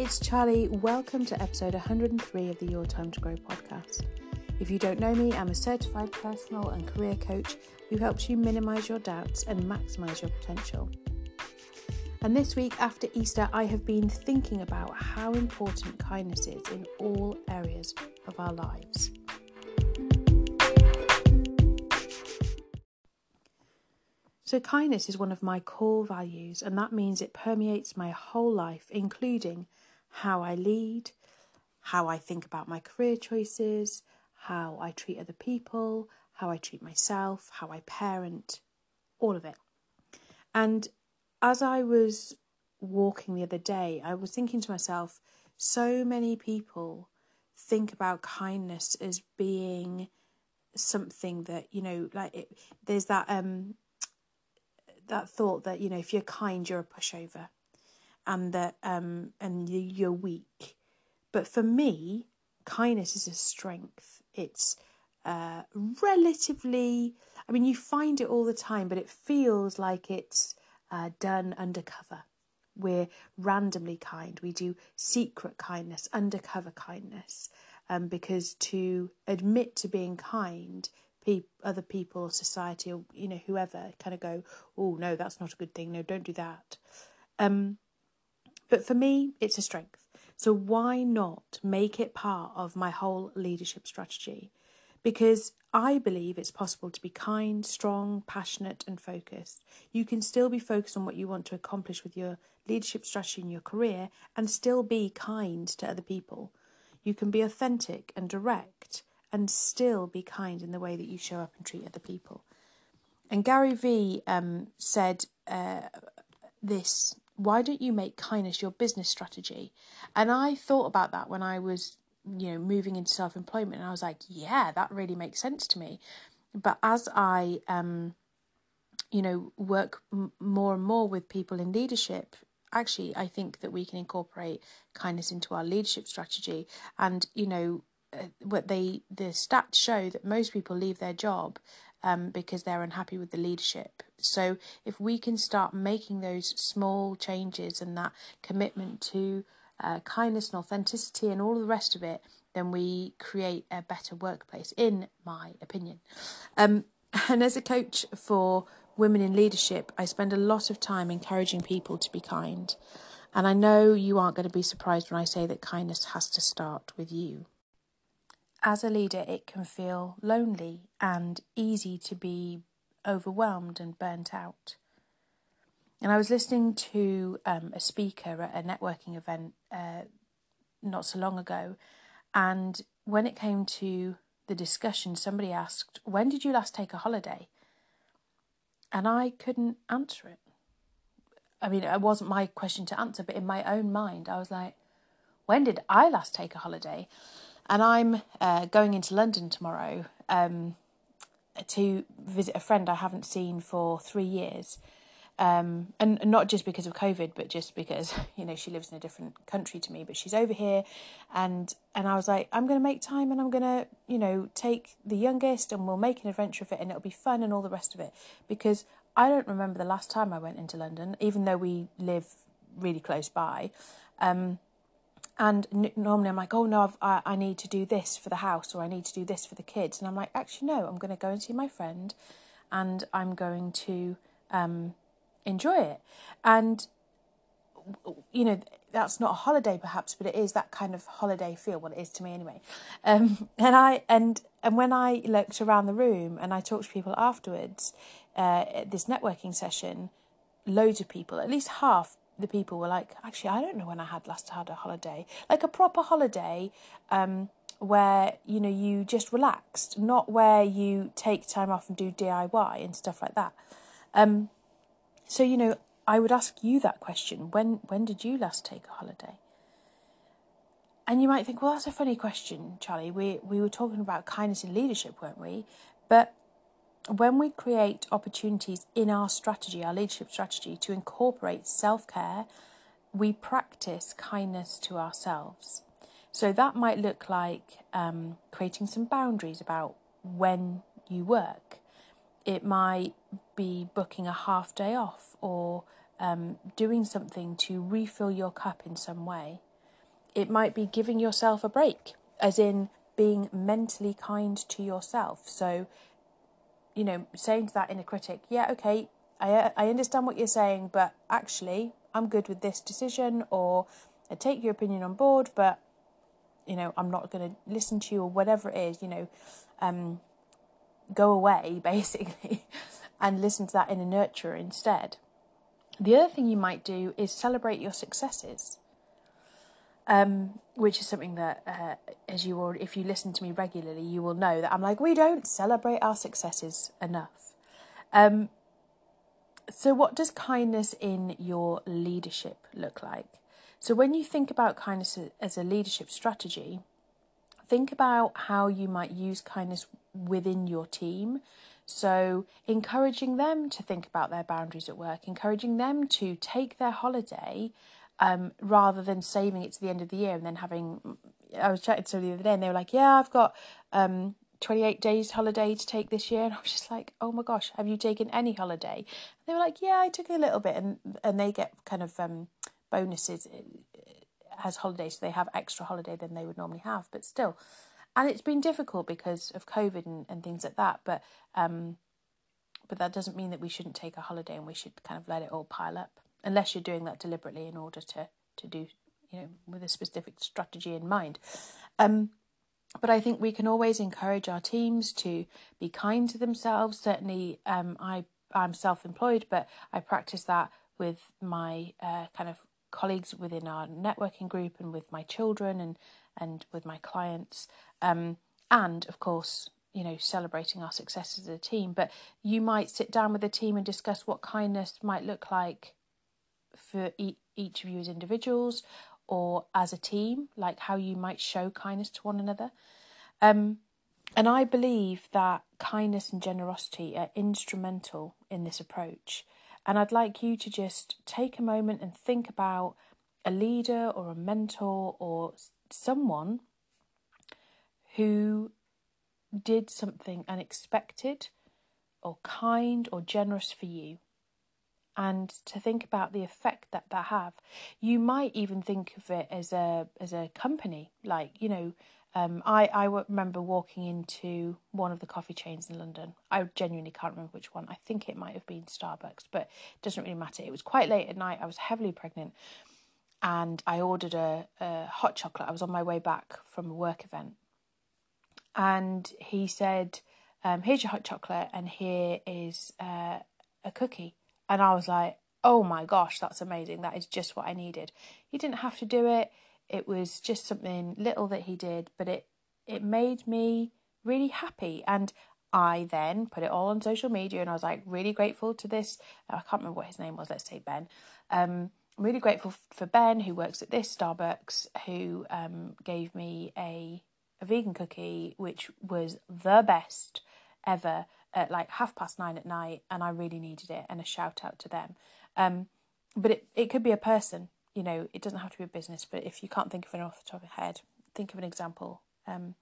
it's Charlie. Welcome to episode 103 of the Your Time to Grow podcast. If you don't know me, I'm a certified personal and career coach who helps you minimize your doubts and maximize your potential. And this week after Easter, I have been thinking about how important kindness is in all areas of our lives. So, kindness is one of my core values, and that means it permeates my whole life, including how I lead, how I think about my career choices, how I treat other people, how I treat myself, how I parent, all of it. And as I was walking the other day, I was thinking to myself, so many people think about kindness as being something that you know like it, there's that um that thought that you know if you're kind you're a pushover and that um and you're weak but for me kindness is a strength it's uh relatively i mean you find it all the time but it feels like it's uh, done undercover we're randomly kind we do secret kindness undercover kindness um, because to admit to being kind pe- other people, society, or you know whoever kind of go, oh no, that's not a good thing. No, don't do that. Um, but for me, it's a strength. So why not make it part of my whole leadership strategy? Because I believe it's possible to be kind, strong, passionate, and focused. You can still be focused on what you want to accomplish with your leadership strategy in your career and still be kind to other people. You can be authentic and direct and still be kind in the way that you show up and treat other people. And Gary Vee um, said uh, this why don't you make kindness your business strategy? And I thought about that when I was, you know, moving into self employment, and I was like, yeah, that really makes sense to me. But as I, um, you know, work m- more and more with people in leadership, actually, I think that we can incorporate kindness into our leadership strategy. And you know, uh, what they the stats show that most people leave their job um, because they're unhappy with the leadership. So if we can start making those small changes and that commitment to uh, kindness and authenticity and all the rest of it, then we create a better workplace, in my opinion. Um, and as a coach for women in leadership, I spend a lot of time encouraging people to be kind. And I know you aren't going to be surprised when I say that kindness has to start with you as a leader, it can feel lonely and easy to be overwhelmed and burnt out. And I was listening to um, a speaker at a networking event uh, not so long ago, and when it came to the discussion, somebody asked, When did you last take a holiday? And I couldn't answer it. I mean, it wasn't my question to answer, but in my own mind, I was like, When did I last take a holiday? And I'm uh, going into London tomorrow um, to visit a friend I haven't seen for three years. Um, and, not just because of COVID, but just because you know she lives in a different country to me. But she's over here, and and I was like, I'm going to make time, and I'm going to you know take the youngest, and we'll make an adventure of it, and it'll be fun, and all the rest of it. Because I don't remember the last time I went into London, even though we live really close by. Um, and n- normally I'm like, oh no, I, I need to do this for the house or I need to do this for the kids. And I'm like, actually, no, I'm going to go and see my friend and I'm going to um, enjoy it. And, you know, that's not a holiday perhaps, but it is that kind of holiday feel. Well, it is to me anyway. Um, and I and and when I looked around the room and I talked to people afterwards, uh, at this networking session, loads of people, at least half, the people were like, actually, I don't know when I had last had a holiday, like a proper holiday, um, where you know you just relaxed, not where you take time off and do DIY and stuff like that. Um, so you know, I would ask you that question: when when did you last take a holiday? And you might think, well, that's a funny question, Charlie. We we were talking about kindness in leadership, weren't we? But when we create opportunities in our strategy, our leadership strategy, to incorporate self care, we practice kindness to ourselves. So that might look like um, creating some boundaries about when you work. It might be booking a half day off or um, doing something to refill your cup in some way. it might be giving yourself a break, as in being mentally kind to yourself. So, you know, saying to that inner critic, yeah, okay, I, I understand what you're saying, but actually, I'm good with this decision, or I take your opinion on board, but, you know, I'm not going to listen to you, or whatever it is, you know, um, go away, basically, and listen to that inner nurturer instead. The other thing you might do is celebrate your successes um, which is something that, uh, as you already, if you listen to me regularly, you will know that I'm like, we don't celebrate our successes enough. Um, so, what does kindness in your leadership look like? So, when you think about kindness as a leadership strategy, think about how you might use kindness within your team. So, encouraging them to think about their boundaries at work, encouraging them to take their holiday um, rather than saving it to the end of the year and then having. I was chatting to somebody the other day and they were like, "Yeah, I've got um, 28 days holiday to take this year," and I was just like, "Oh my gosh, have you taken any holiday?" And they were like, "Yeah, I took a little bit," and and they get kind of um, bonuses uh, as holidays, so they have extra holiday than they would normally have, but still. And it's been difficult because of COVID and, and things like that, but um, but that doesn't mean that we shouldn't take a holiday and we should kind of let it all pile up unless you're doing that deliberately in order to to do you know with a specific strategy in mind. Um, but I think we can always encourage our teams to be kind to themselves. Certainly, um, I I'm self-employed, but I practice that with my uh, kind of colleagues within our networking group and with my children and and with my clients. Um, and of course, you know, celebrating our successes as a team. But you might sit down with a team and discuss what kindness might look like for e- each of you as individuals or as a team, like how you might show kindness to one another. Um, and I believe that kindness and generosity are instrumental in this approach. And I'd like you to just take a moment and think about a leader or a mentor or someone who did something unexpected or kind or generous for you and to think about the effect that that have. You might even think of it as a as a company, like you know. Um, I I remember walking into one of the coffee chains in London. I genuinely can't remember which one. I think it might have been Starbucks, but it doesn't really matter. It was quite late at night. I was heavily pregnant, and I ordered a, a hot chocolate. I was on my way back from a work event, and he said, um, "Here's your hot chocolate, and here is uh, a cookie." And I was like, oh my gosh, that's amazing. That is just what I needed. He didn't have to do it. It was just something little that he did, but it it made me really happy. And I then put it all on social media and I was like really grateful to this. I can't remember what his name was, let's say Ben. Um, I'm really grateful for Ben who works at this Starbucks who um, gave me a, a vegan cookie, which was the best ever at like half past nine at night and I really needed it and a shout out to them. Um, but it, it could be a person, you know, it doesn't have to be a business, but if you can't think of it off the top of your head, think of an example um,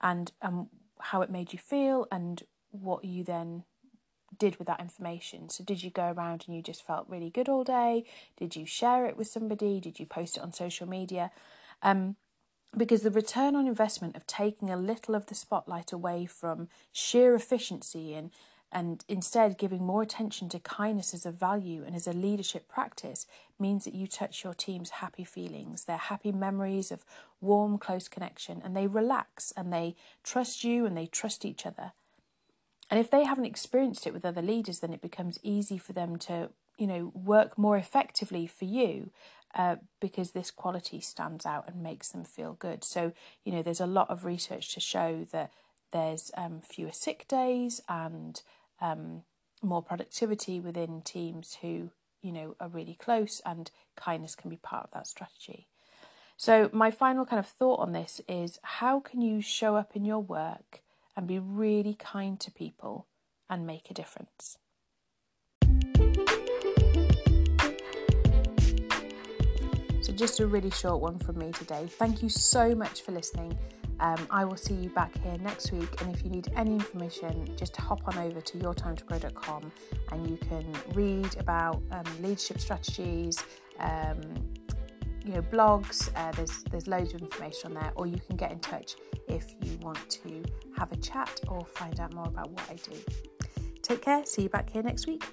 and um, how it made you feel and what you then did with that information. So, did you go around and you just felt really good all day? Did you share it with somebody? Did you post it on social media? Um, because the return on investment of taking a little of the spotlight away from sheer efficiency and and instead giving more attention to kindness as a value and as a leadership practice means that you touch your team's happy feelings, their happy memories of warm, close connection, and they relax and they trust you and they trust each other. And if they haven't experienced it with other leaders, then it becomes easy for them to, you know, work more effectively for you uh, because this quality stands out and makes them feel good. So, you know, there's a lot of research to show that there's um, fewer sick days and um, more productivity within teams who, you know, are really close, and kindness can be part of that strategy. So, my final kind of thought on this is how can you show up in your work and be really kind to people and make a difference? Just a really short one from me today. Thank you so much for listening. Um, I will see you back here next week. And if you need any information, just hop on over to yourtimetogrow.com and you can read about um, leadership strategies, um, you know blogs. Uh, there's there's loads of information on there, or you can get in touch if you want to have a chat or find out more about what I do. Take care. See you back here next week.